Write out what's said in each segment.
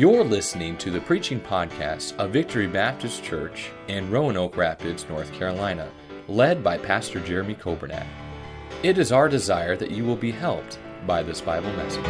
You're listening to the preaching podcast of Victory Baptist Church in Roanoke Rapids, North Carolina, led by Pastor Jeremy Coburnack. It is our desire that you will be helped by this Bible message.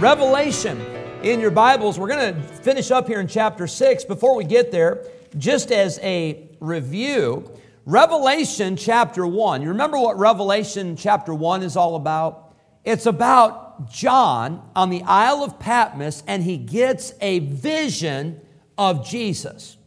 Revelation in your Bibles. We're going to finish up here in chapter 6. Before we get there, just as a review, Revelation chapter 1. You remember what Revelation chapter 1 is all about? It's about John on the Isle of Patmos, and he gets a vision of Jesus.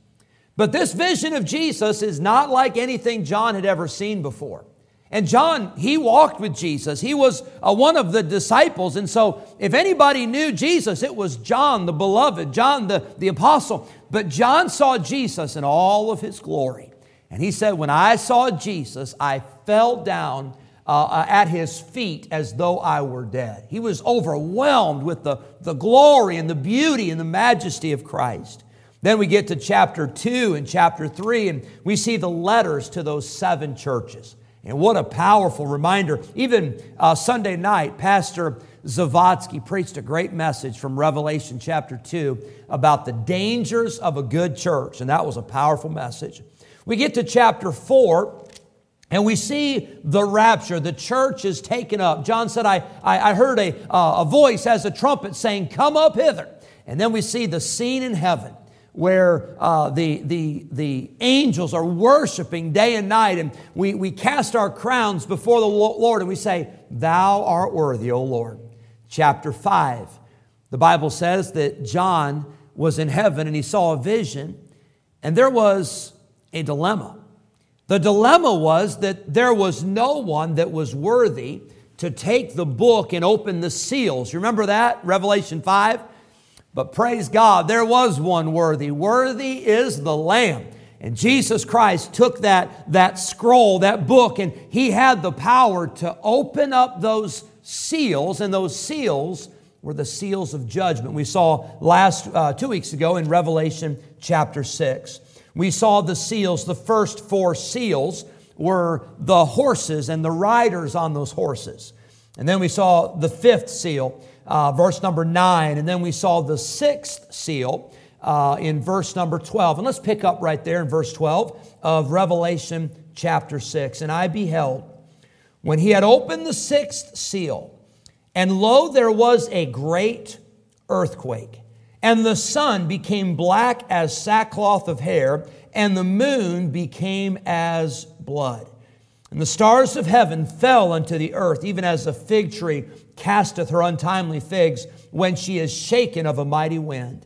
But this vision of Jesus is not like anything John had ever seen before. And John, he walked with Jesus. He was uh, one of the disciples. And so, if anybody knew Jesus, it was John, the beloved, John, the, the apostle. But John saw Jesus in all of his glory. And he said, When I saw Jesus, I fell down uh, uh at his feet as though I were dead. He was overwhelmed with the, the glory and the beauty and the majesty of Christ. Then we get to chapter 2 and chapter 3, and we see the letters to those seven churches. And what a powerful reminder. Even uh, Sunday night, Pastor Zavatsky preached a great message from Revelation chapter 2 about the dangers of a good church, and that was a powerful message. We get to chapter 4, and we see the rapture. The church is taken up. John said, I, I, I heard a, uh, a voice as a trumpet saying, Come up hither. And then we see the scene in heaven where uh, the, the, the angels are worshiping day and night, and we, we cast our crowns before the Lord and we say, Thou art worthy, O Lord. Chapter 5, the Bible says that John was in heaven and he saw a vision, and there was a dilemma. The dilemma was that there was no one that was worthy to take the book and open the seals. Remember that? Revelation 5? But praise God, there was one worthy. Worthy is the Lamb. And Jesus Christ took that, that scroll, that book, and he had the power to open up those seals, and those seals were the seals of judgment. We saw last uh, two weeks ago in Revelation chapter 6. We saw the seals, the first four seals were the horses and the riders on those horses. And then we saw the fifth seal uh, verse number 9. And then we saw the sixth seal uh, in verse number 12. And let's pick up right there in verse 12 of Revelation chapter 6. And I beheld when he had opened the sixth seal, and lo, there was a great earthquake. And the sun became black as sackcloth of hair, and the moon became as blood. And the stars of heaven fell unto the earth, even as a fig tree casteth her untimely figs when she is shaken of a mighty wind.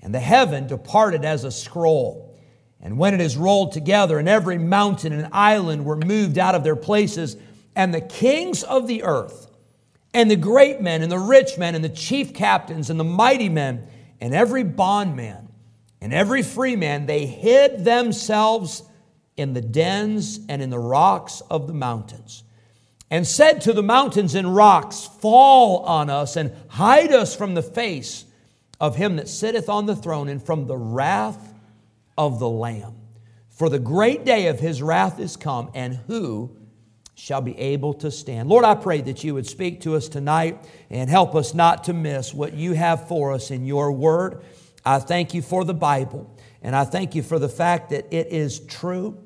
And the heaven departed as a scroll. And when it is rolled together, and every mountain and island were moved out of their places, and the kings of the earth, and the great men, and the rich men, and the chief captains, and the mighty men, and every bondman, and every free man, they hid themselves in the dens and in the rocks of the mountains and said to the mountains and rocks, Fall on us and hide us from the face of him that sitteth on the throne and from the wrath of the Lamb. For the great day of his wrath is come, and who shall be able to stand? Lord, I pray that you would speak to us tonight and help us not to miss what you have for us in your word. I thank you for the Bible, and I thank you for the fact that it is true,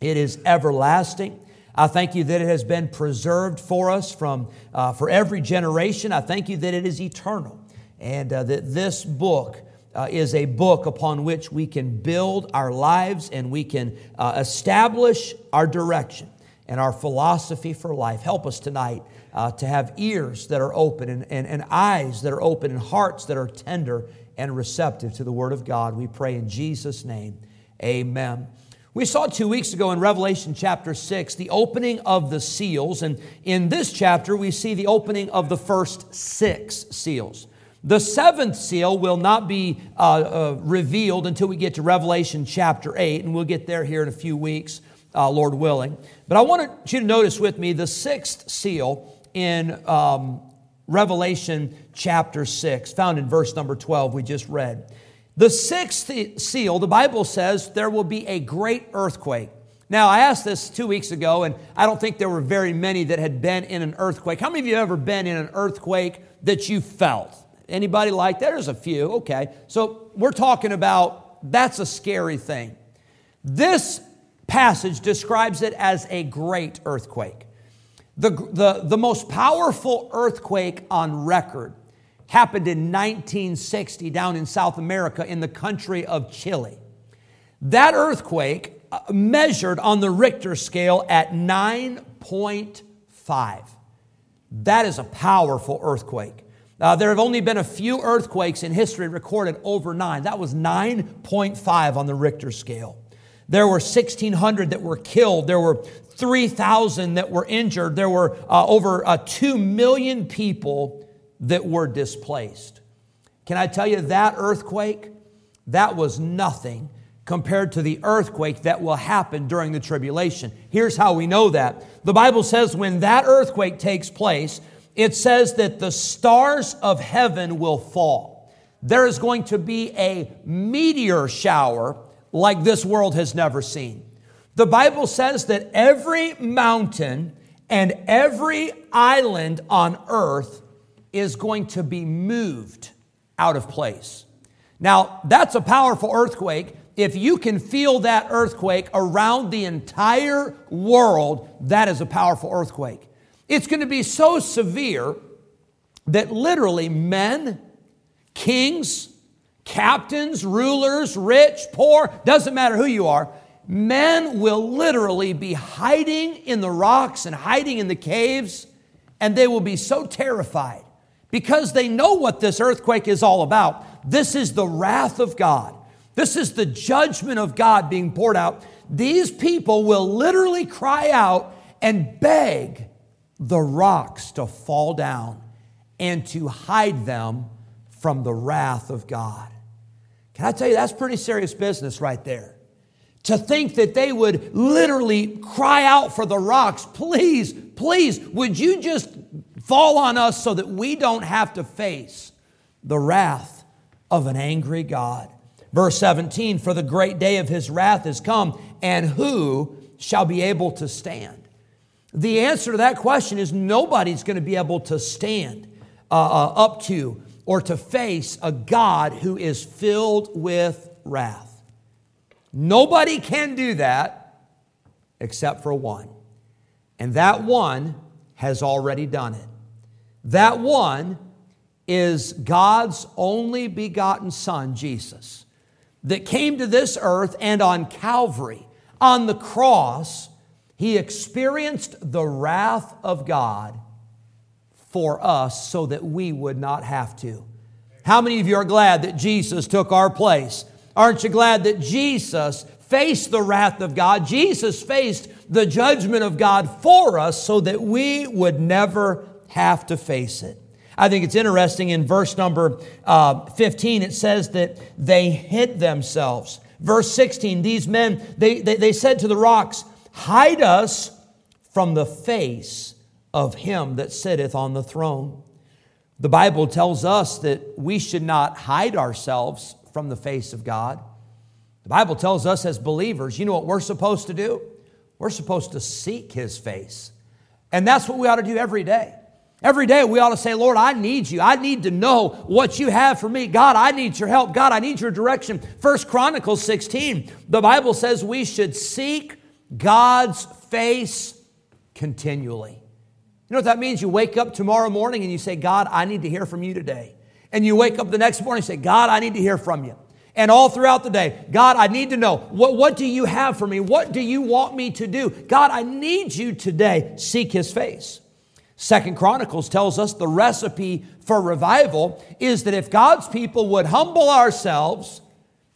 it is everlasting. I thank you that it has been preserved for us from, uh, for every generation. I thank you that it is eternal and uh, that this book uh, is a book upon which we can build our lives and we can uh, establish our direction and our philosophy for life. Help us tonight uh, to have ears that are open and, and, and eyes that are open and hearts that are tender and receptive to the Word of God. We pray in Jesus' name. Amen. We saw two weeks ago in Revelation chapter 6 the opening of the seals, and in this chapter we see the opening of the first six seals. The seventh seal will not be uh, uh, revealed until we get to Revelation chapter 8, and we'll get there here in a few weeks, uh, Lord willing. But I want you to notice with me the sixth seal in um, Revelation chapter 6, found in verse number 12, we just read. The sixth seal, the Bible says there will be a great earthquake. Now, I asked this two weeks ago, and I don't think there were very many that had been in an earthquake. How many of you have ever been in an earthquake that you felt? Anybody like that? There's a few. Okay. So we're talking about that's a scary thing. This passage describes it as a great earthquake. The, the, the most powerful earthquake on record happened in 1960 down in South America in the country of Chile. That earthquake uh, measured on the Richter scale at 9.5. That is a powerful earthquake. Uh, there have only been a few earthquakes in history recorded over nine. That was 9.5 on the Richter scale. There were 1,600 that were killed. There were 3,000 that were injured. There were uh, over uh, 2 million people that were displaced. Can I tell you that earthquake? That was nothing compared to the earthquake that will happen during the tribulation. Here's how we know that. The Bible says when that earthquake takes place, it says that the stars of heaven will fall. There is going to be a meteor shower like this world has never seen. The Bible says that every mountain and every island on earth is going to be moved out of place. Now, that's a powerful earthquake if you can feel that earthquake around the entire world, that is a powerful earthquake. It's going to be so severe that literally men, kings, captains, rulers, rich, poor, doesn't matter who you are, men will literally be hiding in the rocks and hiding in the caves, and they will be so terrified because they know what this earthquake is all about. This is the wrath of God. This is the judgment of God being poured out. These people will literally cry out and beg the rocks to fall down and to hide them from the wrath of God. Can I tell you, that's pretty serious business right there. To think that they would literally cry out for the rocks, please, please, would you just fall on us so that we don't have to face the wrath of an angry God? Verse 17, for the great day of his wrath is come, and who shall be able to stand? The answer to that question is nobody's going to be able to stand uh, uh, up to or to face a God who is filled with wrath. Nobody can do that except for one. And that one has already done it. That one is God's only begotten Son, Jesus that came to this earth and on Calvary, on the cross, he experienced the wrath of God for us so that we would not have to. How many of you are glad that Jesus took our place? Aren't you glad that Jesus faced the wrath of God? Jesus faced the judgment of God for us so that we would never have to face it. I think it's interesting in verse number uh, 15, it says that they hid themselves. Verse 16, these men, they, they, they said to the rocks, Hide us from the face of him that sitteth on the throne. The Bible tells us that we should not hide ourselves from the face of God. The Bible tells us as believers, you know what we're supposed to do? We're supposed to seek his face. And that's what we ought to do every day. Every day we ought to say, Lord, I need you. I need to know what you have for me. God, I need your help. God, I need your direction. First Chronicles 16, the Bible says we should seek God's face continually. You know what that means? You wake up tomorrow morning and you say, God, I need to hear from you today. And you wake up the next morning and say, God, I need to hear from you. And all throughout the day, God, I need to know what, what do you have for me? What do you want me to do? God, I need you today. Seek his face. Second Chronicles tells us the recipe for revival is that if God's people would humble ourselves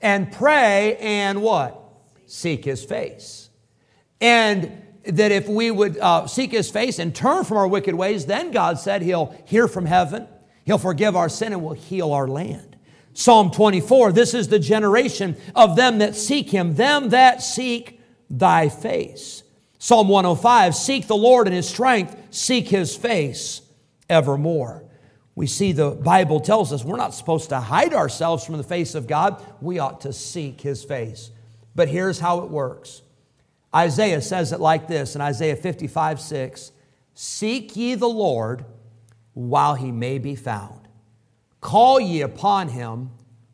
and pray and what? Seek his face. And that if we would uh, seek his face and turn from our wicked ways, then God said he'll hear from heaven, he'll forgive our sin, and will heal our land. Psalm 24 this is the generation of them that seek him, them that seek thy face. Psalm 105 Seek the Lord in his strength, seek his face evermore. We see the Bible tells us we're not supposed to hide ourselves from the face of God, we ought to seek his face. But here's how it works Isaiah says it like this in Isaiah 55 6 Seek ye the Lord while he may be found, call ye upon him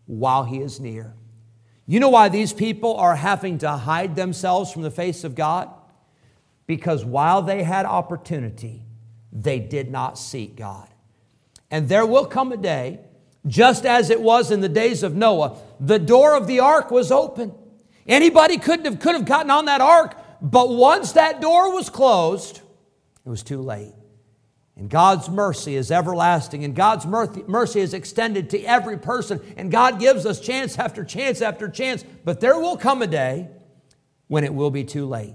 while he is near. You know why these people are having to hide themselves from the face of God? Because while they had opportunity, they did not seek God. And there will come a day, just as it was in the days of Noah, the door of the ark was open. Anybody could have, could have gotten on that ark, but once that door was closed, it was too late. And God's mercy is everlasting, and God's mercy is extended to every person, and God gives us chance after chance after chance. But there will come a day when it will be too late.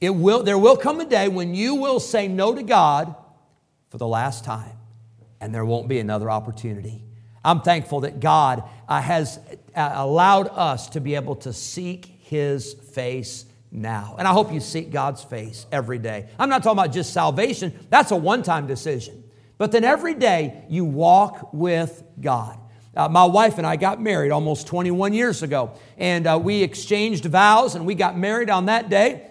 It will, there will come a day when you will say no to God for the last time, and there won't be another opportunity. I'm thankful that God uh, has allowed us to be able to seek His face now. And I hope you seek God's face every day. I'm not talking about just salvation, that's a one time decision. But then every day you walk with God. Uh, my wife and I got married almost 21 years ago, and uh, we exchanged vows and we got married on that day.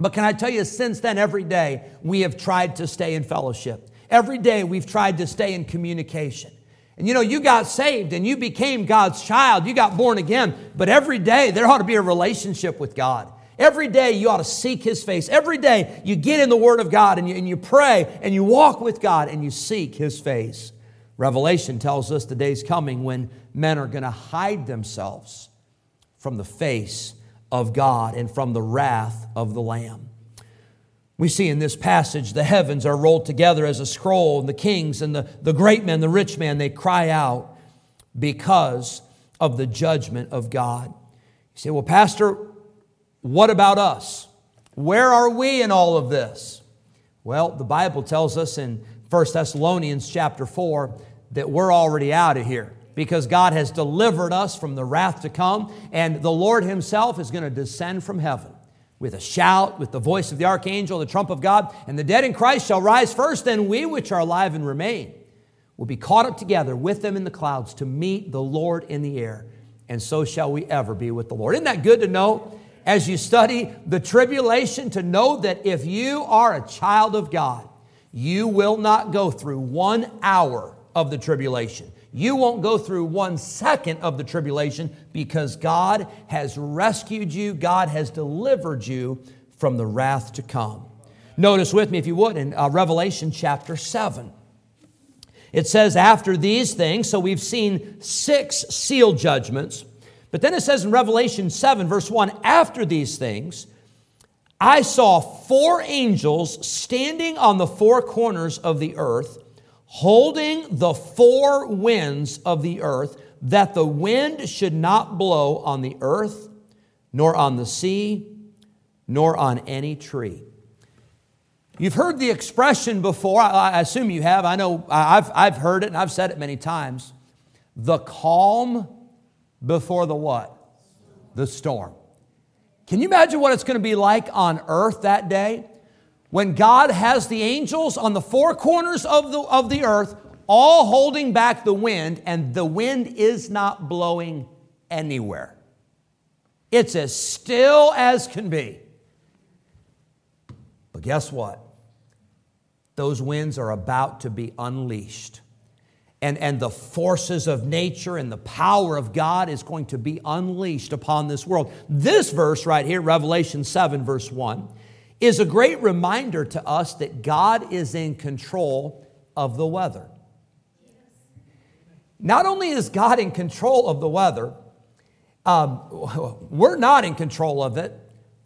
But can I tell you, since then, every day we have tried to stay in fellowship. Every day we've tried to stay in communication. And you know, you got saved and you became God's child, you got born again, but every day there ought to be a relationship with God. Every day you ought to seek His face. Every day you get in the Word of God and you, and you pray and you walk with God and you seek His face. Revelation tells us the day's coming when men are going to hide themselves from the face of God and from the wrath of the Lamb. We see in this passage the heavens are rolled together as a scroll, and the kings and the, the great men, the rich man, they cry out because of the judgment of God. You say, Well, Pastor, what about us? Where are we in all of this? Well, the Bible tells us in 1 Thessalonians chapter 4 that we're already out of here because God has delivered us from the wrath to come, and the Lord Himself is going to descend from heaven with a shout, with the voice of the archangel, the trump of God, and the dead in Christ shall rise first, then we which are alive and remain will be caught up together with them in the clouds to meet the Lord in the air, and so shall we ever be with the Lord. Isn't that good to know? as you study the tribulation to know that if you are a child of God, you will not go through one hour of the tribulation. You won't go through one second of the tribulation because God has rescued you, God has delivered you from the wrath to come. Notice with me, if you would, in uh, Revelation chapter 7. It says, After these things, so we've seen six seal judgments. But then it says in Revelation 7, verse 1 after these things, I saw four angels standing on the four corners of the earth, holding the four winds of the earth, that the wind should not blow on the earth, nor on the sea, nor on any tree. You've heard the expression before, I assume you have. I know I've, I've heard it and I've said it many times. The calm before the what? The storm. Can you imagine what it's going to be like on earth that day? When God has the angels on the four corners of the, of the earth, all holding back the wind, and the wind is not blowing anywhere. It's as still as can be. But guess what? Those winds are about to be unleashed and, and the forces of nature and the power of God is going to be unleashed upon this world. This verse right here, Revelation 7, verse 1, is a great reminder to us that God is in control of the weather. Not only is God in control of the weather, um, we're not in control of it.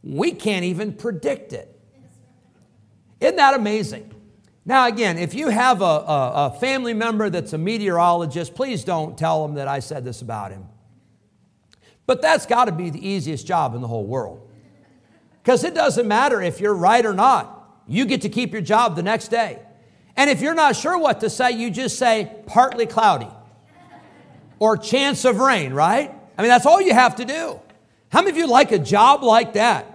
We can't even predict it. Isn't that amazing? Now, again, if you have a, a, a, family member that's a meteorologist, please don't tell them that I said this about him. But that's got to be the easiest job in the whole world. Because it doesn't matter if you're right or not, you get to keep your job the next day. And if you're not sure what to say, you just say partly cloudy or chance of rain, right? I mean, that's all you have to do. How many of you like a job like that?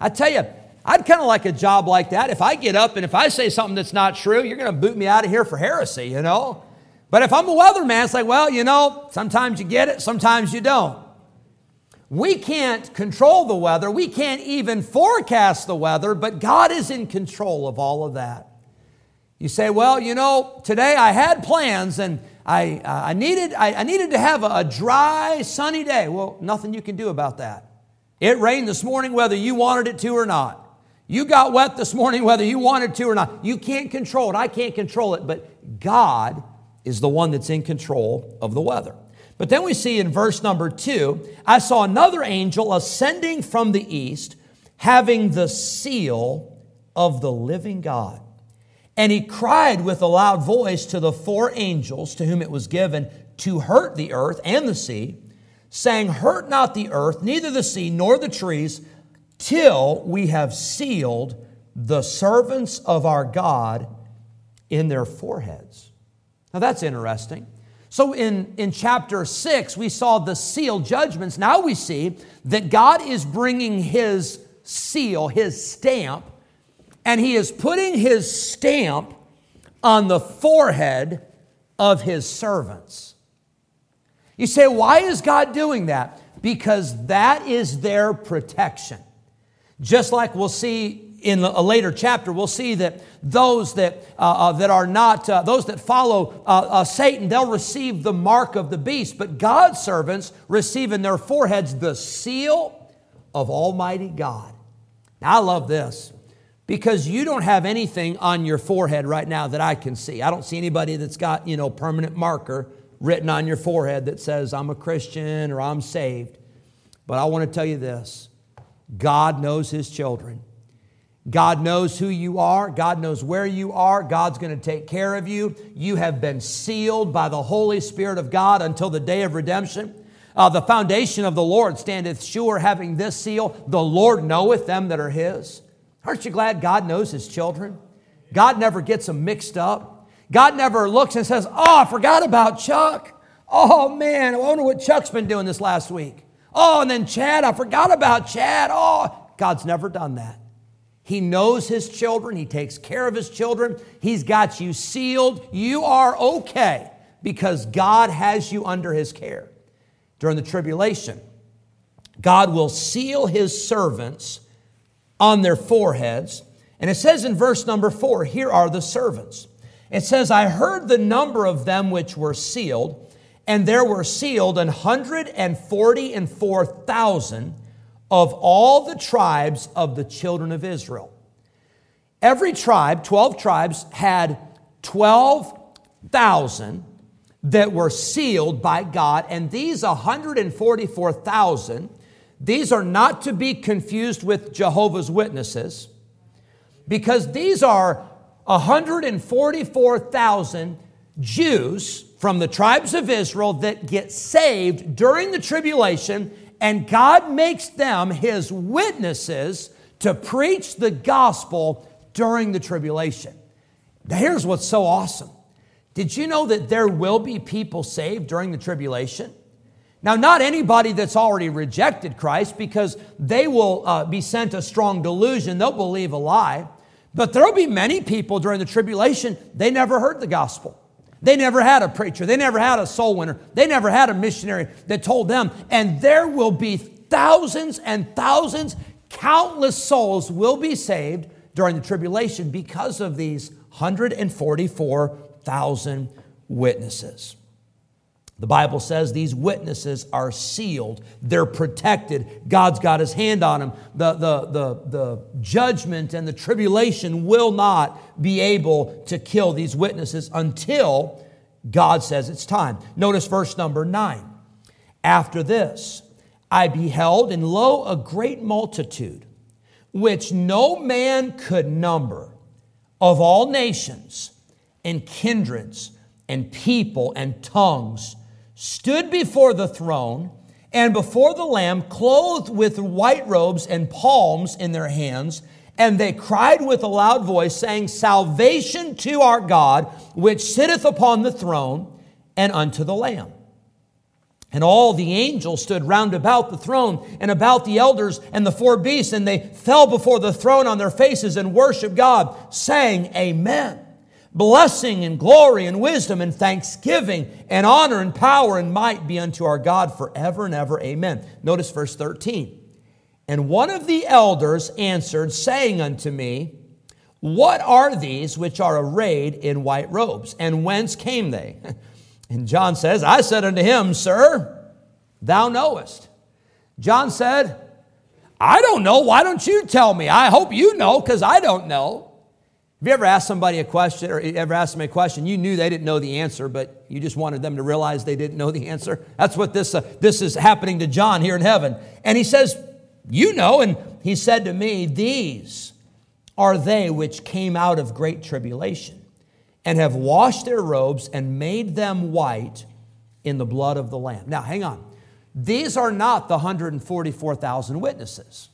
I tell you, I'd kind of like a job like that. If I get up and if I say something that's not true, you're going to boot me out of here for heresy, you know? But if I'm a weatherman, it's like, well, you know, sometimes you get it, sometimes you don't. We can't control the weather. We can't even forecast the weather, but God is in control of all of that. You say, well, you know, today I had plans and I, uh, I, needed, I, I needed to have a, a dry, sunny day. Well, nothing you can do about that. It rained this morning whether you wanted it to or not. You got wet this morning whether you wanted to or not. You can't control it. I can't control it, but God is the one that's in control of the weather. But then we see in verse number two, I saw another angel ascending from the east, having the seal of the living God. And he cried with a loud voice to the four angels to whom it was given to hurt the earth and the sea, saying, Hurt not the earth, neither the sea, nor the trees, till we have sealed the servants of our God in their foreheads. Now that's interesting. So in, in chapter 6, we saw the seal judgments. Now we see that God is bringing his seal, his stamp, and he is putting his stamp on the forehead of his servants. You say, why is God doing that? Because that is their protection. Just like we'll see in a later chapter, we'll see that those that, uh, uh, that are not, uh, those that follow uh, uh, Satan, they'll receive the mark of the beast. But God's servants receive in their foreheads the seal of Almighty God. Now, I love this because you don't have anything on your forehead right now that I can see. I don't see anybody that's got, you know, permanent marker written on your forehead that says, I'm a Christian or I'm saved. But I want to tell you this God knows His children. God knows who you are. God knows where you are. God's going to take care of you. You have been sealed by the Holy Spirit of God until the day of redemption. Uh, the foundation of the Lord standeth sure, having this seal the Lord knoweth them that are His. Aren't you glad God knows His children? God never gets them mixed up. God never looks and says, Oh, I forgot about Chuck. Oh, man, I wonder what Chuck's been doing this last week. Oh, and then Chad, I forgot about Chad. Oh, God's never done that. He knows his children, he takes care of his children, he's got you sealed. You are okay because God has you under his care. During the tribulation, God will seal his servants on their foreheads. And it says in verse number four, here are the servants. It says, I heard the number of them which were sealed, and there were sealed an hundred and forty and four thousand of all the tribes of the children of Israel. Every tribe, 12 tribes, had 12,000 that were sealed by God, and these 144,000 these are not to be confused with Jehovah's Witnesses because these are 144,000 Jews from the tribes of Israel that get saved during the tribulation, and God makes them his witnesses to preach the gospel during the tribulation. Now, here's what's so awesome. Did you know that there will be people saved during the tribulation? Now, not anybody that's already rejected Christ because they will uh, be sent a strong delusion, they'll believe a lie. But there'll be many people during the tribulation, they never heard the gospel. They never had a preacher, they never had a soul winner, they never had a missionary that told them. And there will be thousands and thousands, countless souls will be saved during the tribulation because of these 144,000 witnesses. The Bible says these witnesses are sealed. They're protected. God's got his hand on them. The, the, the, the judgment and the tribulation will not be able to kill these witnesses until God says it's time. Notice verse number nine. After this, I beheld, and lo, a great multitude, which no man could number, of all nations and kindreds and people and tongues stood before the throne and before the Lamb, clothed with white robes and palms in their hands. And they cried with a loud voice, saying, Salvation to our God, which sitteth upon the throne, and unto the Lamb. And all the angels stood round about the throne and about the elders and the four beasts, and they fell before the throne on their faces and worshiped God, saying, Amen. Blessing and glory and wisdom and thanksgiving and honor and power and might be unto our God forever and ever. Amen. Notice verse 13. And one of the elders answered, saying unto me, What are these which are arrayed in white robes, and whence came they? And John says, I said unto him, Sir, thou knowest. John said, I don't know. Why don't you tell me? I hope you know because I don't know. Have you ever asked somebody a question or ever asked them a question? You knew they didn't know the answer, but you just wanted them to realize they didn't know the answer. That's what this, uh, this is happening to John here in heaven. And he says, You know. And he said to me, These are they which came out of great tribulation and have washed their robes and made them white in the blood of the Lamb. Now, hang on. These are not the 144,000 witnesses.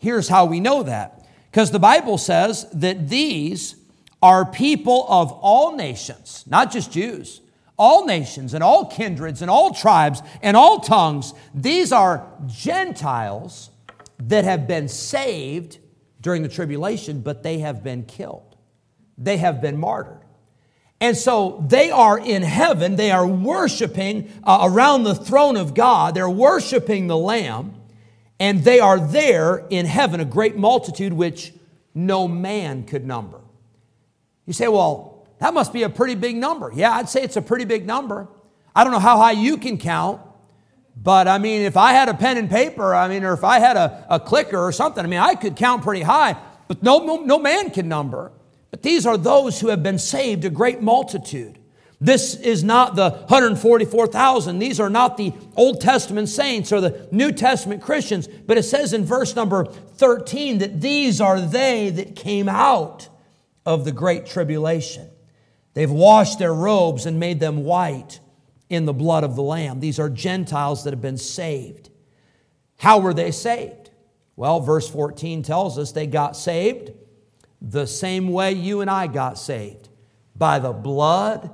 Here's how we know that. Because the Bible says that these are people of all nations, not just Jews, all nations and all kindreds and all tribes and all tongues. These are Gentiles that have been saved during the tribulation, but they have been killed. They have been martyred. And so they are in heaven. They are worshiping uh, around the throne of God. They're worshiping the Lamb. And they are there in heaven, a great multitude which no man could number. You say, well, that must be a pretty big number. Yeah, I'd say it's a pretty big number. I don't know how high you can count, but I mean, if I had a pen and paper, I mean, or if I had a, a clicker or something, I mean, I could count pretty high, but no, no, no man can number. But these are those who have been saved, a great multitude. This is not the 144,000. These are not the Old Testament saints or the New Testament Christians. But it says in verse number 13 that these are they that came out of the great tribulation. They've washed their robes and made them white in the blood of the Lamb. These are Gentiles that have been saved. How were they saved? Well, verse 14 tells us they got saved the same way you and I got saved by the blood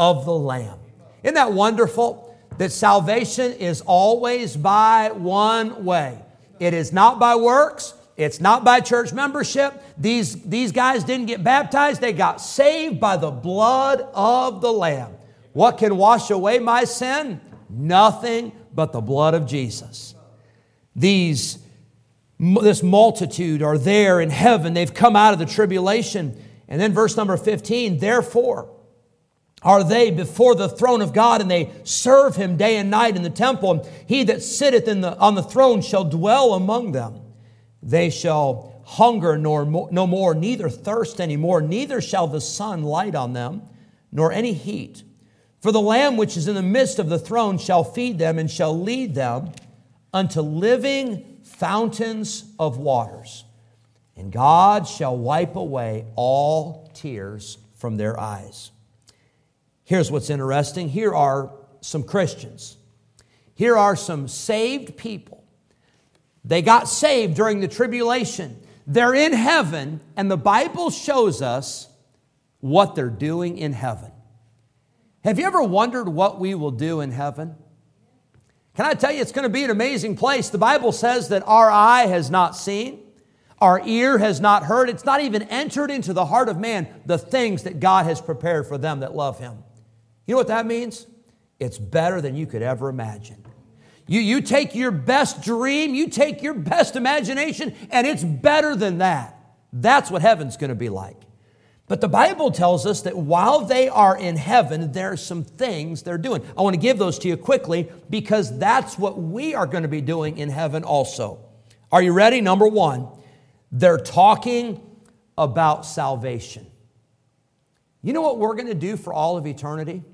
of the Lamb. Isn't that wonderful? That salvation is always by one way. It is not by works. It's not by church membership. These, these guys didn't get baptized. They got saved by the blood of the Lamb. What can wash away my sin? Nothing but the blood of Jesus. These this multitude are there in heaven. They've come out of the tribulation. And then verse number 15, therefore are they before the throne of God, and they serve him day and night in the temple. And he that sitteth the, on the throne shall dwell among them. They shall hunger nor no more, neither thirst any more, neither shall the sun light on them, nor any heat. For the Lamb which is in the midst of the throne shall feed them and shall lead them unto living fountains of waters, and God shall wipe away all tears from their eyes. Here's what's interesting here are some Christians, here are some saved people. They got saved during the tribulation. They're in heaven, and the Bible shows us what they're doing in heaven. Have you ever wondered what we will do in heaven? Can I tell you, it's going to be an amazing place. The Bible says that our eye has not seen, our ear has not heard, it's not even entered into the heart of man the things that God has prepared for them that love Him. You know what that means? It's better than you could ever imagine. You, you take your best dream, you take your best imagination, and it's better than that. That's what heaven's going to be like. But the Bible tells us that while they are in heaven, there are some things they're doing. I want to give those to you quickly because that's what we are going to be doing in heaven also. Are you ready? Number one, they're talking about salvation. You know what we're going to do for all of eternity?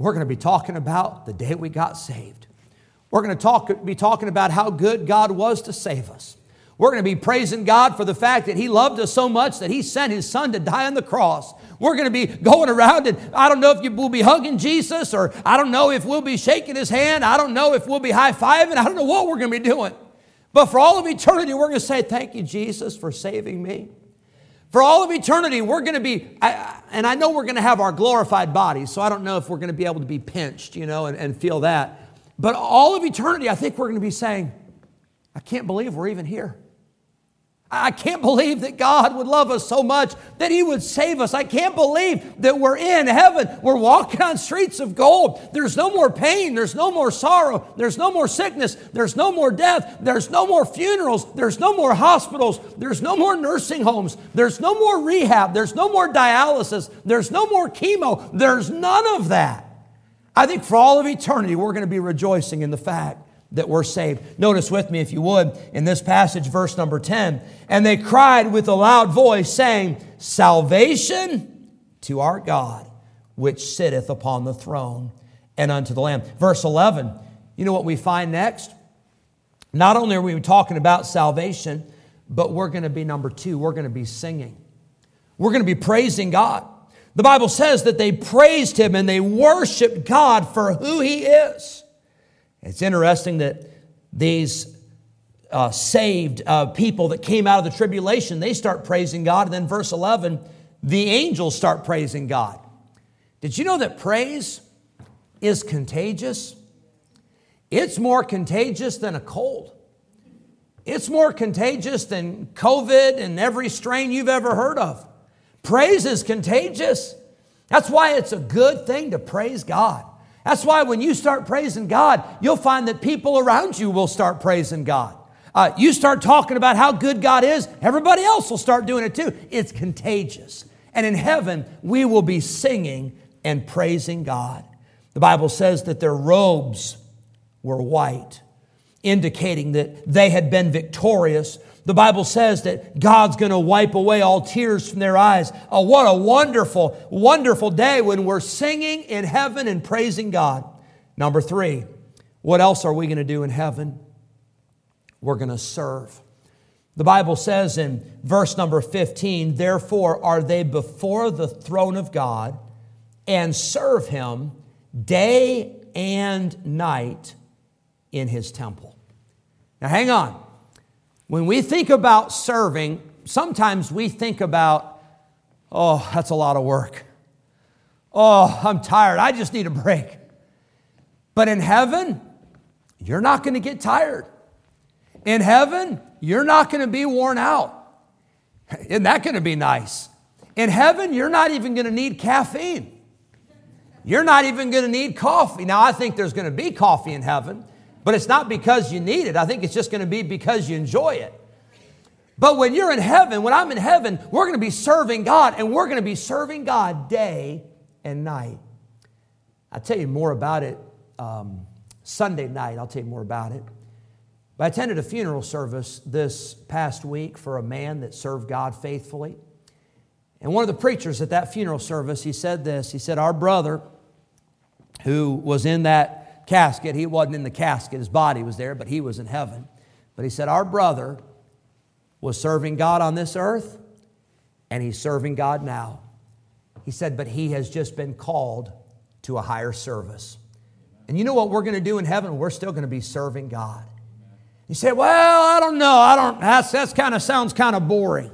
We're going to be talking about the day we got saved. We're going to talk, be talking about how good God was to save us. We're going to be praising God for the fact that He loved us so much that He sent His Son to die on the cross. We're going to be going around and I don't know if we'll be hugging Jesus or I don't know if we'll be shaking His hand. I don't know if we'll be high fiving. I don't know what we're going to be doing. But for all of eternity, we're going to say, Thank you, Jesus, for saving me. For all of eternity, we're going to be, I, and I know we're going to have our glorified bodies, so I don't know if we're going to be able to be pinched, you know, and, and feel that. But all of eternity, I think we're going to be saying, I can't believe we're even here. I can't believe that God would love us so much that He would save us. I can't believe that we're in heaven. We're walking on streets of gold. There's no more pain. There's no more sorrow. There's no more sickness. There's no more death. There's no more funerals. There's no more hospitals. There's no more nursing homes. There's no more rehab. There's no more dialysis. There's no more chemo. There's none of that. I think for all of eternity, we're going to be rejoicing in the fact that we're saved. Notice with me, if you would, in this passage, verse number 10. And they cried with a loud voice, saying, Salvation to our God, which sitteth upon the throne and unto the Lamb. Verse 11, you know what we find next? Not only are we talking about salvation, but we're going to be number two, we're going to be singing. We're going to be praising God. The Bible says that they praised him and they worshiped God for who he is. It's interesting that these uh, saved uh, people that came out of the tribulation, they start praising God. And then, verse 11, the angels start praising God. Did you know that praise is contagious? It's more contagious than a cold. It's more contagious than COVID and every strain you've ever heard of. Praise is contagious. That's why it's a good thing to praise God. That's why when you start praising God, you'll find that people around you will start praising God. Uh, you start talking about how good God is, everybody else will start doing it too. It's contagious. And in heaven, we will be singing and praising God. The Bible says that their robes were white, indicating that they had been victorious the Bible says that God's going to wipe away all tears from their eyes. Oh, what a wonderful, wonderful day when we're singing in heaven and praising God. Number three, what else are we going to do in heaven? We're going to serve. The Bible says in verse number 15, therefore are they before the throne of God and serve him day and night in his temple. Now hang on. When we think about serving, sometimes we think about, oh, that's a lot of work. Oh, I'm tired. I just need a break. But in heaven, you're not going to get tired. In heaven, you're not going to be worn out. Isn't that going to be nice? In heaven, you're not even going to need caffeine. You're not even going to need coffee. Now, I think there's going to be coffee in heaven, but it's not because you need it. I think it's just going to be because you enjoy it. But when you're in heaven, when I'm in heaven, we're going to be serving God and we're going to be serving God day and night. I'll tell you more about it um, Sunday night. I'll tell you more about it. But I attended a funeral service this past week for a man that served God faithfully. And one of the preachers at that funeral service, he said this. He said, Our brother, who was in that casket. He wasn't in the casket, his body was there, but he was in heaven. But he said, Our brother was serving God on this earth, and he's serving God now. He said, But he has just been called to a higher service. And you know what we're going to do in heaven? We're still going to be serving God. You say, Well, I don't know. I don't, that's, that's kind of sounds kind of boring.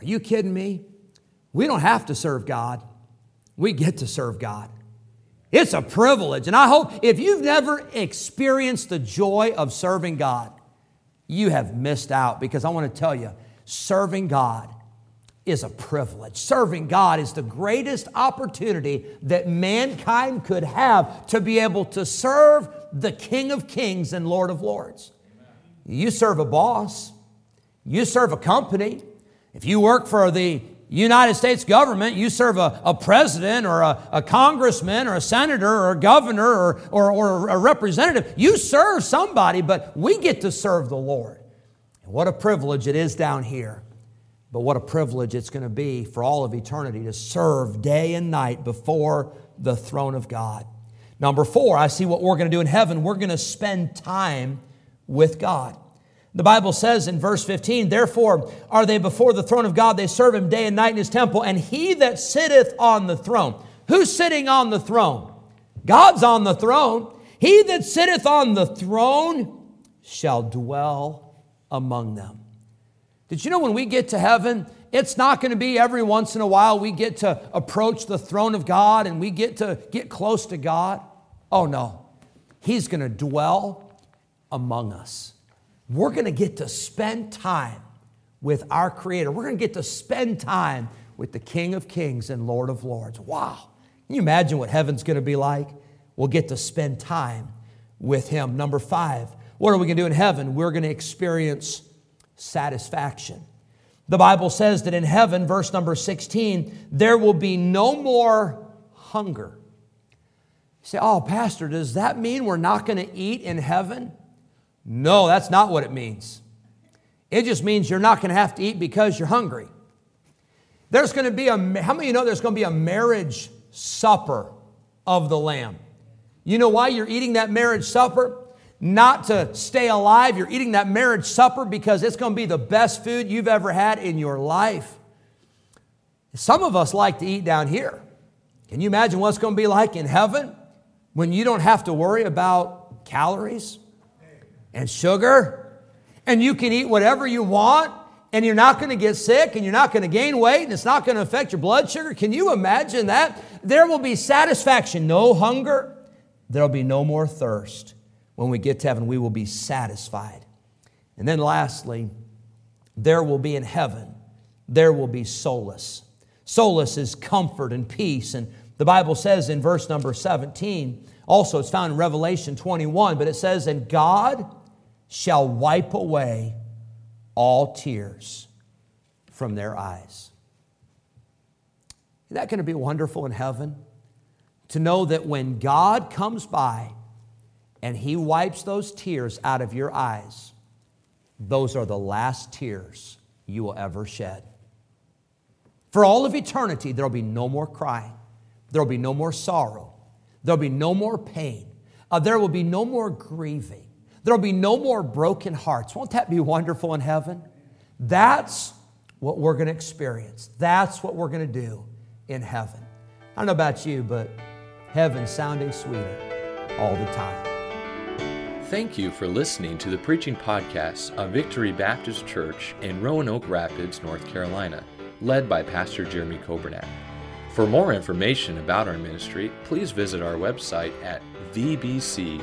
Are you kidding me? We don't have to serve God, we get to serve God. It's a privilege. And I hope if you've never experienced the joy of serving God, you have missed out because I want to tell you, serving God is a privilege. Serving God is the greatest opportunity that mankind could have to be able to serve the King of Kings and Lord of Lords. You serve a boss, you serve a company. If you work for the United States government, you serve a, a president or a, a, congressman or a senator or a governor or, or, or a representative. You serve somebody, but we get to serve the Lord. And what a privilege it is down here. But what a privilege it's going to be for all of eternity to serve day and night before the throne of God. Number four, I see what we're going to do in heaven. We're going to spend time with God. The Bible says in verse 15, Therefore are they before the throne of God, they serve him day and night in his temple, and he that sitteth on the throne. Who's sitting on the throne? God's on the throne. He that sitteth on the throne shall dwell among them. Did you know when we get to heaven, it's not going to be every once in a while we get to approach the throne of God and we get to get close to God? Oh no. He's going to dwell among us we're going to get to spend time with our Creator. We're going to get to spend time with the King of Kings and Lord of Lords. Wow. Can you imagine what heaven's going to be like? We'll get to spend time with Him. Number five, what are we going to do in heaven? We're going to experience satisfaction. The Bible says that in heaven, verse number 16, there will be no more hunger. You say, oh, Pastor, does that mean we're not going to eat in heaven? No, that's not what it means. It just means you're not going to have to eat because you're hungry. There's going to be a, how many of you know there's going to be a marriage supper of the Lamb? You know why you're eating that marriage supper? Not to stay alive. You're eating that marriage supper because it's going to be the best food you've ever had in your life. Some of us like to eat down here. Can you imagine what it's going to be like in heaven when you don't have to worry about calories and sugar and you can eat whatever you want and you're not going to get sick and you're not going to gain weight and it's not going to affect your blood sugar? Can you imagine that? There will be satisfaction, no hunger, there'll be no more thirst. When we get to heaven, we will be satisfied. And then lastly, there will be in heaven, there will be solace. Solace is comfort and peace. And the Bible says in verse number 17, also it's found in Revelation 21, but it says, And God shall wipe away all tears from their eyes. Isn't that going to be wonderful in heaven? To know that when God comes by and He wipes those tears out of your eyes, those are the last tears you will ever shed. For all of eternity, there will be no more crying, there will be no more sorrow, there will be no more pain, uh, there will be no more grieving, there will be no more broken hearts. Won't that be wonderful in heaven? That's what we're going to experience. That's what we're going to do in heaven. I don't know about you, but heaven's sounding sweeter all the time. Thank you for listening to the preaching podcast of Victory Baptist Church in Roanoke Rapids, North Carolina, led by Pastor Jeremy Coburnack. For more information about our ministry, please visit our website at vbcrr.org.